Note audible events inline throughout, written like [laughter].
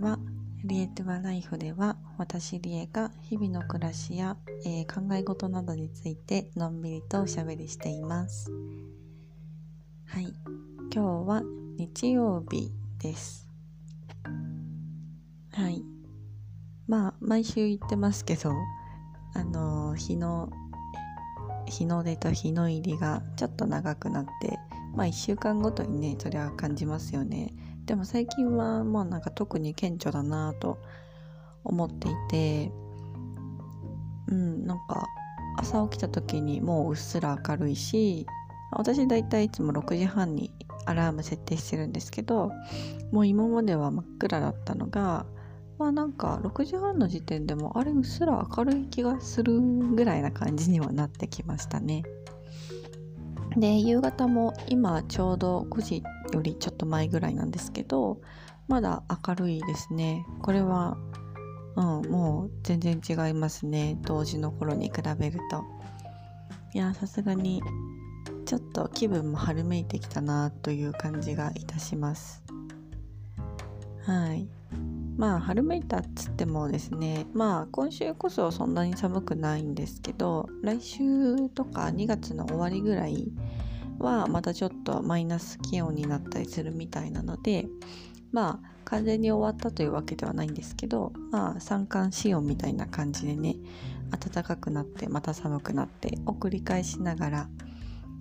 はリエットバライフでは私リエが日々の暮らしや、えー、考え事などについてのんびりとおしゃべりしています。はい。今日は日曜日です。はい。まあ毎週言ってますけどあのー、日の日の出と日の入りがちょっと長くなってまあ1週間ごとにねそれは感じますよね。でも最近はもうなんか特に顕著だなと思っていてうんなんか朝起きた時にもううっすら明るいし私だいたいいつも6時半にアラーム設定してるんですけどもう今までは真っ暗だったのがまあなんか6時半の時点でもあれうっすら明るい気がするぐらいな感じにはなってきましたね。で夕方も今ちょうど5時よりちょっと前ぐらいなんですけどまだ明るいですね。これはうんもう全然違いますね。当時の頃に比べると。いやさすがにちょっと気分も春めいてきたなという感じがいたします。はい。まあ春めいたっつってもですねまあ今週こそそんなに寒くないんですけど来週とか2月の終わりぐらいはまたちょっとマイナス気温になったりするみたいなのでまあ完全に終わったというわけではないんですけどまあ三寒四温みたいな感じでね暖かくなってまた寒くなってを繰り返しながら、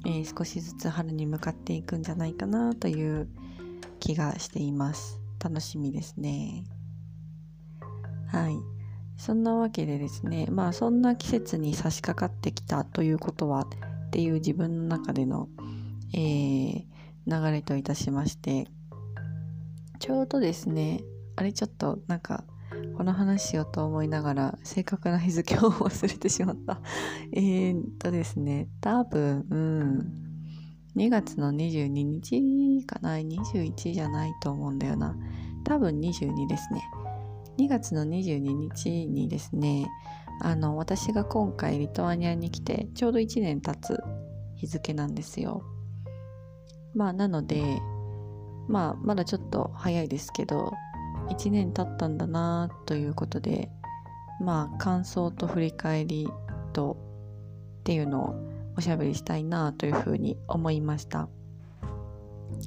えー、少しずつ春に向かっていくんじゃないかなという気がしています楽しみですね。はい。そんなわけでですね、まあそんな季節に差し掛かってきたということはっていう自分の中での、えー、流れといたしまして、ちょうどですね、あれちょっとなんかこの話しようと思いながら正確な日付を忘れてしまった。[laughs] えっとですね、多分、うん、2月の22日かな ?21 じゃないと思うんだよな。多分22ですね。2月の22日にですねあの私が今回リトアニアに来てちょうど1年経つ日付なんですよ。まあなのでまあまだちょっと早いですけど1年経ったんだなということでまあ感想と振り返りとっていうのをおしゃべりしたいなというふうに思いました。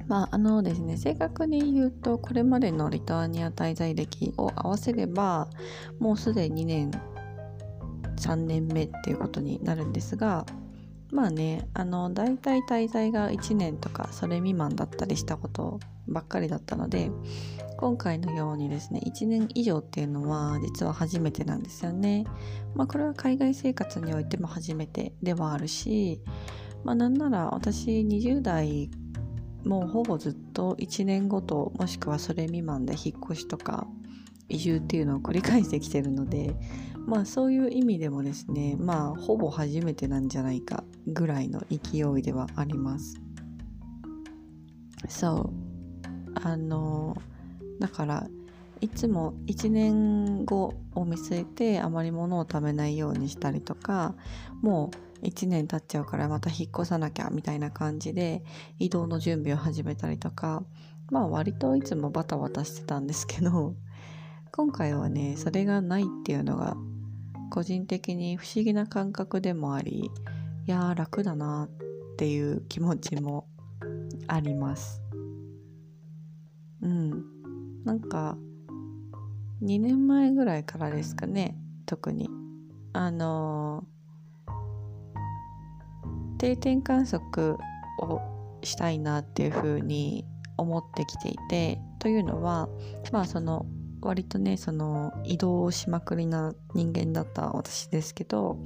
まああのですね正確に言うとこれまでのリトアニア滞在歴を合わせればもうすでに2年3年目っていうことになるんですがまあねあの大体滞在が1年とかそれ未満だったりしたことばっかりだったので今回のようにですね1年以上っていうのは実は初めてなんですよね。まあこれは海外生活においても初めてではあるしまあなんなら私20代もうほぼずっと1年ごともしくはそれ未満で引っ越しとか移住っていうのを繰り返してきてるのでまあそういう意味でもですねまあほぼ初めてなんじゃないかぐらいの勢いではあります。そう。あのだからいつも1年後を見据えてあまり物を食べないようにしたりとかもう1年経っちゃうからまた引っ越さなきゃみたいな感じで移動の準備を始めたりとかまあ割といつもバタバタしてたんですけど今回はねそれがないっていうのが個人的に不思議な感覚でもありいやー楽だなっていう気持ちもあります。うん。なんか2年前ぐらいからですかね特に。あのー定点観測をしたいなっていうふうに思ってきていてというのはまあその割とねその移動しまくりな人間だった私ですけど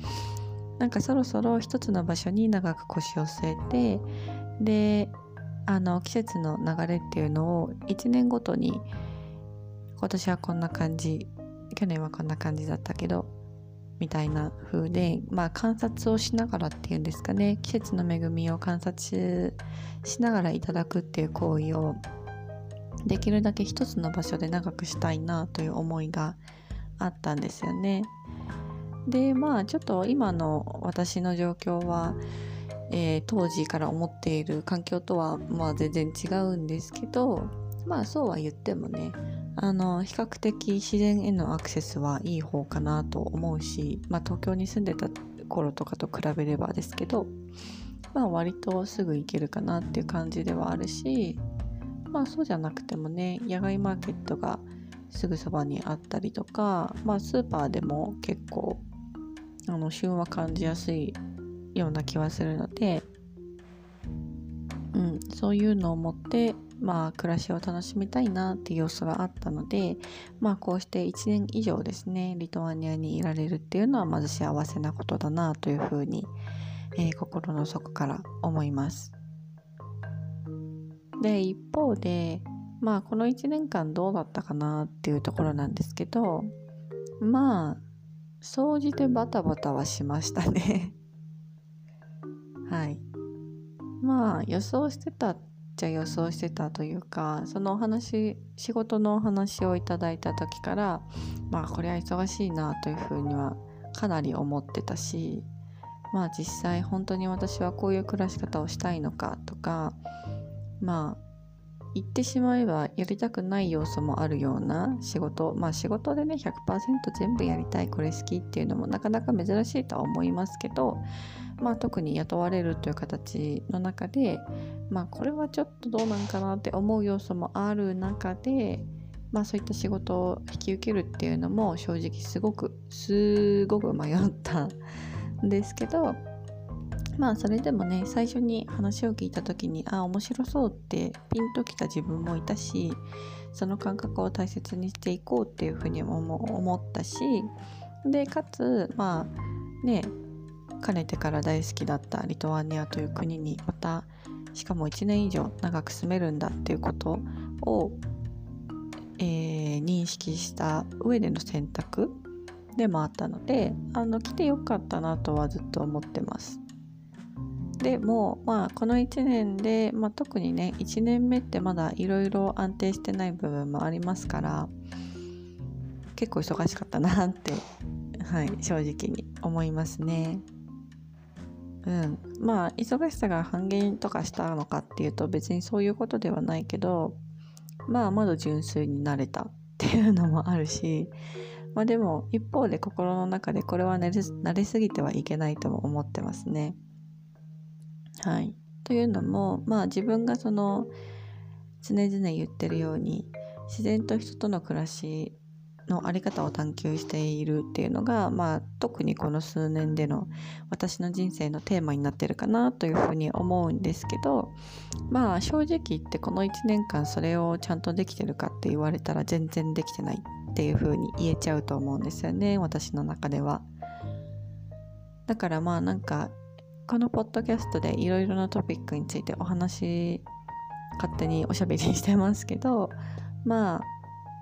なんかそろそろ一つの場所に長く腰を据えてであの季節の流れっていうのを1年ごとに今年はこんな感じ去年はこんな感じだったけどみたいな風で、まあ、観察をしながらっていうんですかね季節の恵みを観察しながらいただくっていう行為をできるだけ一つの場所で長くしたいなという思いがあったんですよね。でまあちょっと今の私の状況は、えー、当時から思っている環境とはまあ全然違うんですけどまあそうは言ってもねあの比較的自然へのアクセスはいい方かなと思うし、まあ、東京に住んでた頃とかと比べればですけど、まあ、割とすぐ行けるかなっていう感じではあるしまあそうじゃなくてもね野外マーケットがすぐそばにあったりとか、まあ、スーパーでも結構あの旬は感じやすいような気はするので、うん、そういうのを持ってまあ暮らしを楽しみたいなっていう要素があったのでまあこうして1年以上ですねリトアニアにいられるっていうのはまず幸せなことだなというふうに、えー、心の底から思います。で一方でまあこの1年間どうだったかなっていうところなんですけどまあ総じてバタバタはしましたね。[laughs] はい。まあ予想してたっちゃ予想してたというかそのお話仕事のお話をいただいた時からまあこれは忙しいなというふうにはかなり思ってたしまあ実際本当に私はこういう暮らし方をしたいのかとかまあ言ってしまえばやりたくない要素もあるような仕事。まあ仕事でね100%全部やりたいこれ好きっていうのもなかなか珍しいとは思いますけど。まあ特に雇われるという形の中でまあこれはちょっとどうなんかなって思う要素もある中でまあそういった仕事を引き受けるっていうのも正直すごくすごく迷ったんですけど。まあそれでもね最初に話を聞いた時にああ面白そうってピンときた自分もいたしその感覚を大切にしていこうっていうふうにも思ったしでかつまあねかねてから大好きだったリトアニアという国にまたしかも1年以上長く住めるんだっていうことを、えー、認識した上での選択でもあったのであの来てよかったなとはずっと思ってます。でもまあこの1年で、まあ、特にね1年目ってまだいろいろ安定してない部分もありますから結構忙しかったなって [laughs] はい正直に思いますね。うん、まあ忙しさが半減とかしたのかっていうと別にそういうことではないけどまあまだ純粋になれたっていうのもあるしまあでも一方で心の中でこれは慣れすぎてはいけないとも思ってますね。はい、というのもまあ自分がその常々言ってるように自然と人との暮らしの在り方を探求しているっていうのが、まあ、特にこの数年での私の人生のテーマになってるかなというふうに思うんですけどまあ正直言ってこの1年間それをちゃんとできてるかって言われたら全然できてないっていうふうに言えちゃうと思うんですよね私の中では。だからまあなんかこのポッドキャストでいろいろなトピックについてお話勝手におしゃべりしてますけどまあ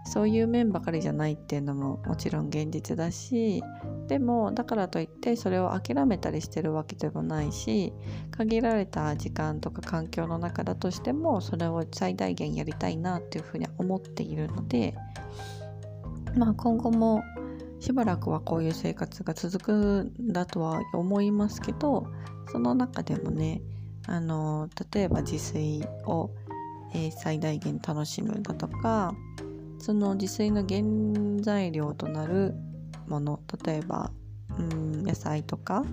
そういう面ばかりじゃないっていうのももちろん現実だしでもだからといってそれを諦めたりしてるわけでもないし限られた時間とか環境の中だとしてもそれを最大限やりたいなっていうふうに思っているのでまあ今後もしばらくはこういう生活が続くんだとは思いますけどその中でもねあの例えば自炊を、えー、最大限楽しむだとかその自炊の原材料となるもの例えばうん野菜とか、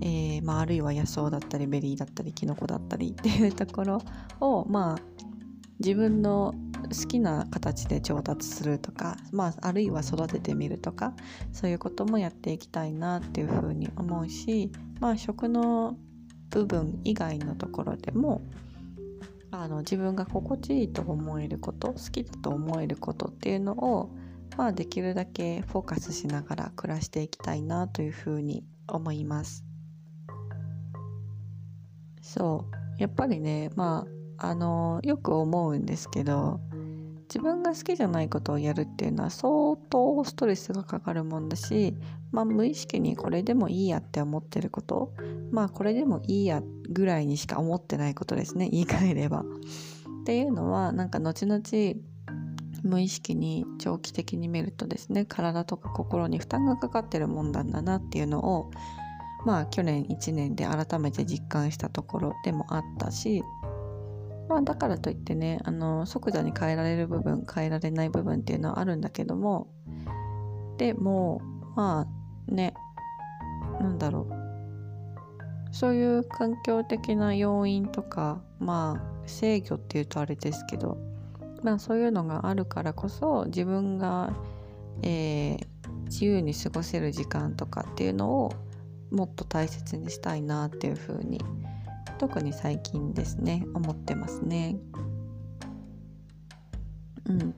えーまあ、あるいは野草だったりベリーだったりキノコだったりっていうところをまあ自分の好きな形で調達するとか、まあ、あるいは育ててみるとかそういうこともやっていきたいなっていうふうに思うし、まあ、食の部分以外のところでもあの自分が心地いいと思えること好きだと思えることっていうのを、まあ、できるだけフォーカスしながら暮らしていきたいなというふうに思います。そうやっぱりねまああのよく思うんですけど自分が好きじゃないことをやるっていうのは相当ストレスがかかるもんだし、まあ、無意識にこれでもいいやって思ってることまあこれでもいいやぐらいにしか思ってないことですね [laughs] 言い換えれば。っていうのはなんか後々無意識に長期的に見るとですね体とか心に負担がかかってるもんなんだなっていうのをまあ去年1年で改めて実感したところでもあったしまあだからといってねあの即座に変えられる部分変えられない部分っていうのはあるんだけども。でもまあねなんだろう。そういう環境的な要因とかまあ制御っていうとあれですけど。まあそういうのがあるからこそ自分が、えー、自由に過ごせる時間とかっていうのをもっと大切にしたいなっていうふうに特に最近ですね思ってますね。うん。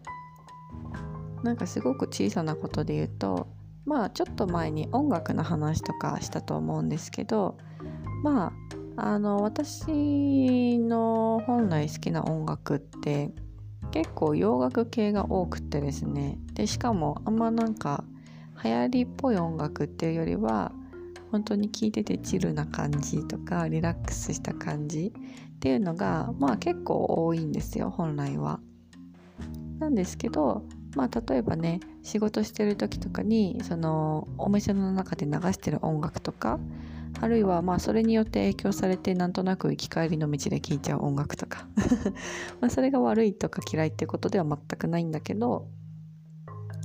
なんかすごく小さなことで言うとまあちょっと前に音楽の話とかしたと思うんですけどまああの私の本来好きな音楽って結構洋楽系が多くてですねでしかもあんまなんか流行りっぽい音楽っていうよりは本当に聴いててチルな感じとかリラックスした感じっていうのがまあ結構多いんですよ本来は。なんですけどまあ例えばね仕事してる時とかにそのお店の中で流してる音楽とかあるいはまあそれによって影響されてなんとなく行き帰りの道で聴いちゃう音楽とか [laughs] まそれが悪いとか嫌いってことでは全くないんだけど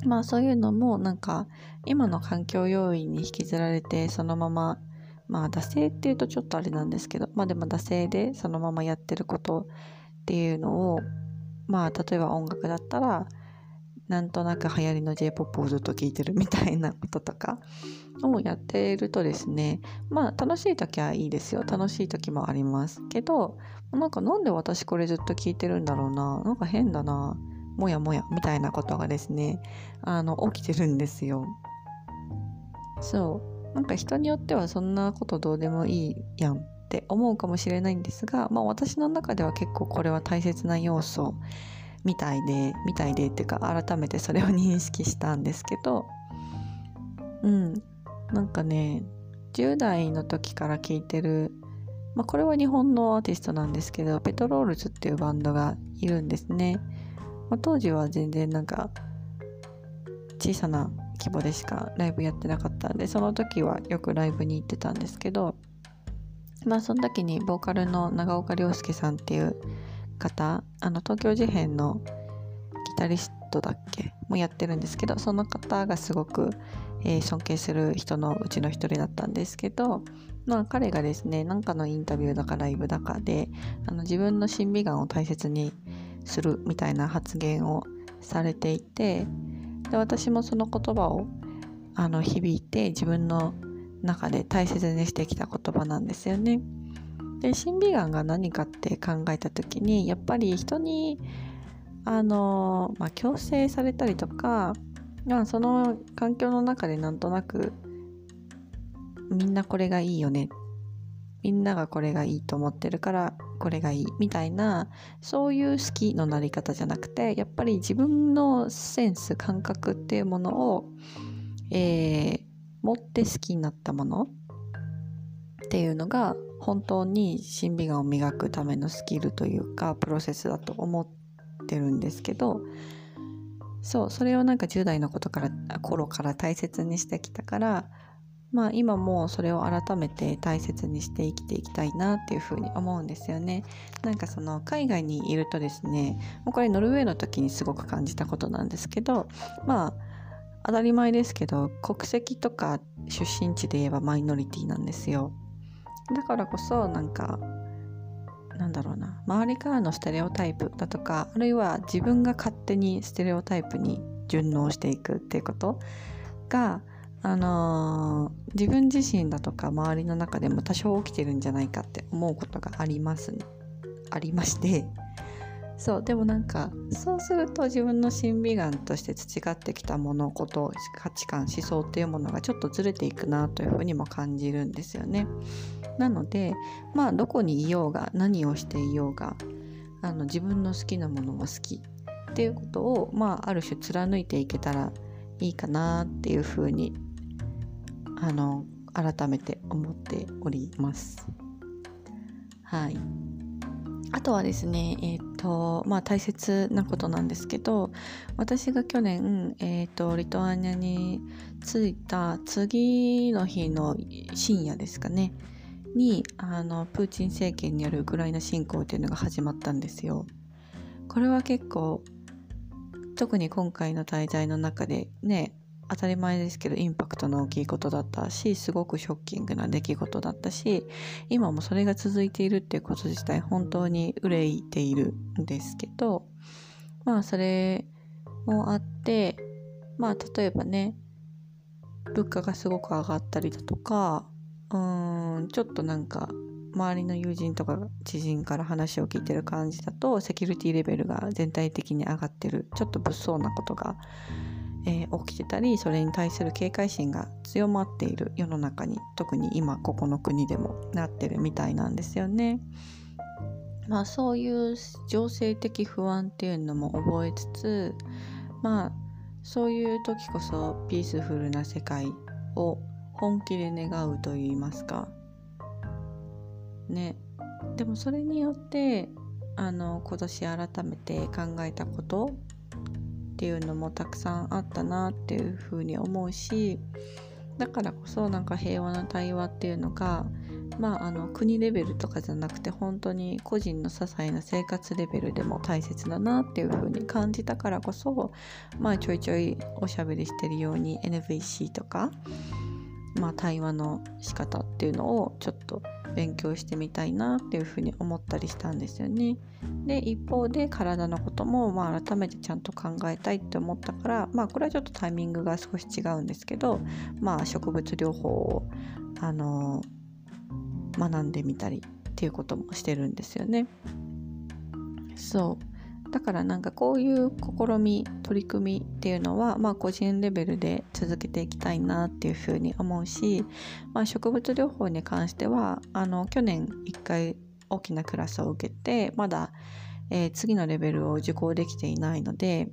まあそういうのもなんか今の環境要因に引きずられてそのまままあ惰性っていうとちょっとあれなんですけどまあでも惰性でそのままやってることっていうのをまあ例えば音楽だったらなんとなく流行りの J-POP をずっと聴いてるみたいなこととか [laughs] をやっているとですねまあ楽しい時はいいですよ。楽しい時もありますけどなんかなんで私これずっと聴いてるんだろうな。なんか変だな。もやもやみたいなことがですねあの起きてるんですよ。そう。なんか人によってはそんなことどうでもいいやんって思うかもしれないんですがまあ私の中では結構これは大切な要素みたいでみたいでっていうか改めてそれを認識したんですけど。うん。なんかね10代の時から聴いてるまあこれは日本のアーティストなんですけどペトロールズっていうバンドがいるんですね、まあ、当時は全然なんか小さな規模でしかライブやってなかったんでその時はよくライブに行ってたんですけどまあその時にボーカルの長岡亮介さんっていう方あの東京事変のギタリストだっけもやってるんですけどその方がすごく、えー、尊敬する人のうちの一人だったんですけど、まあ、彼がですね何かのインタビューだかライブだかであの自分の審美眼を大切にするみたいな発言をされていてで私もその言葉をあの響いて自分の中で大切にしてきた言葉なんですよね。で審美眼が何かって考えた時にやっぱり人にあの、まあ、強制されたりとか、まあ、その環境の中でなんとなくみんなこれがいいよねみんながこれがいいと思ってるからこれがいいみたいなそういう好きのなり方じゃなくてやっぱり自分のセンス感覚っていうものを、えー、持って好きになったものっていうのが本当に審美眼を磨くためのスキルというかプロセスだと思ってるんですけどそうそれをなんか10代のことから頃から大切にしてきたからまあ今もそれを改めて大切にして生きていきたいなっていうふうに思うんですよね。なんかその海外にいるとですねもうこれノルウェーの時にすごく感じたことなんですけどまあ当たり前ですけど国籍とか出身地で言えばマイノリティなんですよ。だからこそなんかなんだろうな周りからのステレオタイプだとかあるいは自分が勝手にステレオタイプに順応していくっていうことがあのー、自分自身だとか周りの中でも多少起きてるんじゃないかって思うことがあります、ねありましてそうでもなんかそうすると自分の審美眼として培ってきたものこと価値観思想っていうものがちょっとずれていくなというふうにも感じるんですよね。なのでまあどこにいようが何をしていようがあの自分の好きなものが好きっていうことをまあある種貫いていけたらいいかなっていうふうにあの改めて思っております。はい。あとはですね、え、ー、と、まあ大切なことなんですけど、私が去年、え、ー、と、リトアニアに着いた次の日の深夜ですかね、にあのプーチン政権によるウクライナ侵攻っていうのが始まったんですよ。これは結構特に今回の滞在の中でね当たり前ですけどインパクトの大きいことだったしすごくショッキングな出来事だったし今もそれが続いているっていうこと自体本当に憂いているんですけどまあそれもあってまあ例えばね物価がすごく上がったりだとかうーんちょっとなんか周りの友人とか知人から話を聞いてる感じだとセキュリティレベルが全体的に上がってるちょっと物騒なことがえー、起きてたりそれに対する警戒心が強まっている世の中に特に今ここの国でもなってるみたいなんですよね。まあそういう情勢的不安っていうのも覚えつつまあそういう時こそピースフルな世界を本気で願うといいますかねでもそれによってあの今年改めて考えたことっていうのもたくさんあったなっていうふうに思うしだからこそなんか平和な対話っていうのがまああの国レベルとかじゃなくて本当に個人の些細な生活レベルでも大切だなっていうふうに感じたからこそまあちょいちょいおしゃべりしてるように NVC とかまあ対話の仕方っていうのをちょっと勉強してみたいなっていうふうに思ったりしたんですよね。で一方で体のこともまあ改めてちゃんと考えたいって思ったからまあこれはちょっとタイミングが少し違うんですけどまあ植物療法をあの学んでみたりっていうこともしてるんですよね。そうだからなんかこういう試み取り組みっていうのはまあ個人レベルで続けていきたいなっていうふうに思うし、まあ、植物療法に関してはあの去年1回大きなクラスを受けてまだ、えー、次のレベルを受講できていないので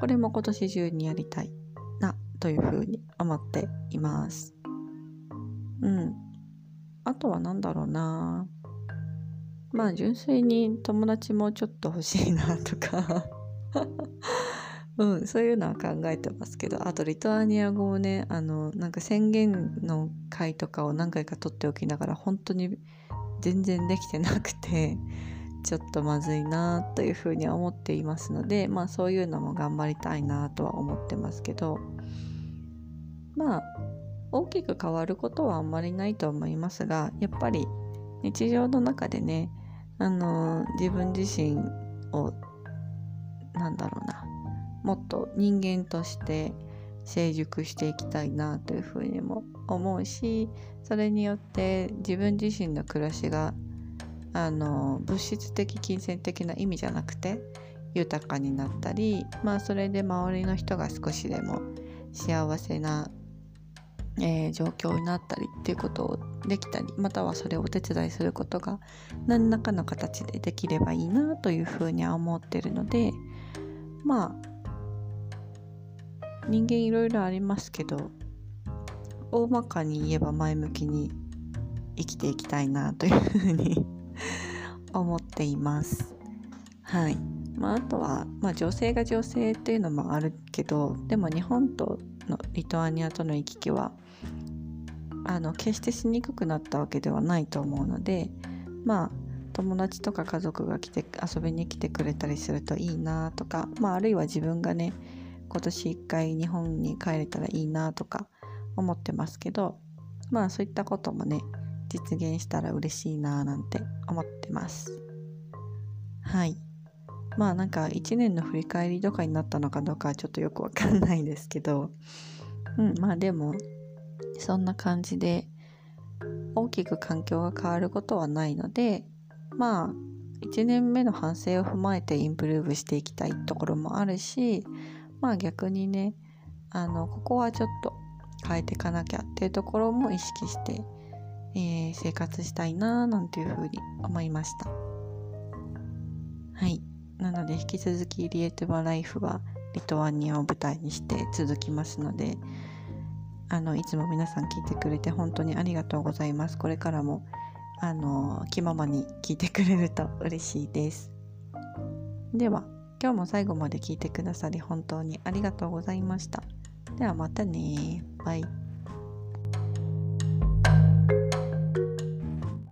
これも今年中にやりたいなというふうに思っています。うん。あとは何だろうなまあ純粋に友達もちょっと欲しいなとか。[laughs] うん、そういうのは考えてますけど。あとリトアニア語をねあのなんか宣言の回とかを何回か取っておきながら本当に全然できてなくて [laughs] ちょっとまずいなというふうには思っていますのでまあそういうのも頑張りたいなとは思ってますけど。まあ大きく変わることはあんまりないと思いますがやっぱり日常の中でねあの自分自身をなんだろうな。もっと人間として成熟していきたいなというふうにも思うしそれによって自分自身の暮らしがあの物質的金銭的な意味じゃなくて豊かになったりまあそれで周りの人が少しでも幸せなえー、状況になったりっていうことをできたりまたはそれをお手伝いすることが何らかの形でできればいいなというふうには思ってるのでまあ人間いろいろありますけど大まかに言えば前向きに生きていきたいなというふうに [laughs] 思っています。はい。まあ、あとは、まあ、女性が女性っていうのもあるけどでも日本とのリトアニアとの行き来はあの決してしにくくなったわけではないと思うのでまあ友達とか家族が来て遊びに来てくれたりするといいなとか、まあ、あるいは自分がね今年1回日本に帰れたらいいなとか思ってますけどまあそういったこともね実現したら嬉しいななんて思ってます。はい。まあなんか1年の振り返りとかになったのかどうかはちょっとよくわかんないですけど。うんまあでもそんな感じで大きく環境が変わることはないのでまあ1年目の反省を踏まえてインプルーブしていきたいところもあるしまあ逆にねあのここはちょっと変えていかなきゃっていうところも意識して、えー、生活したいななんていうふうに思いました。はい。なので引き続きリエトバライフはリトアニアを舞台にして続きますのであのいつも皆さん聞いてくれて本当にありがとうございます。これからもあの気ままに聞いてくれると嬉しいです。では今日も最後まで聞いてくださり本当にありがとうございました。ではまたねバイ。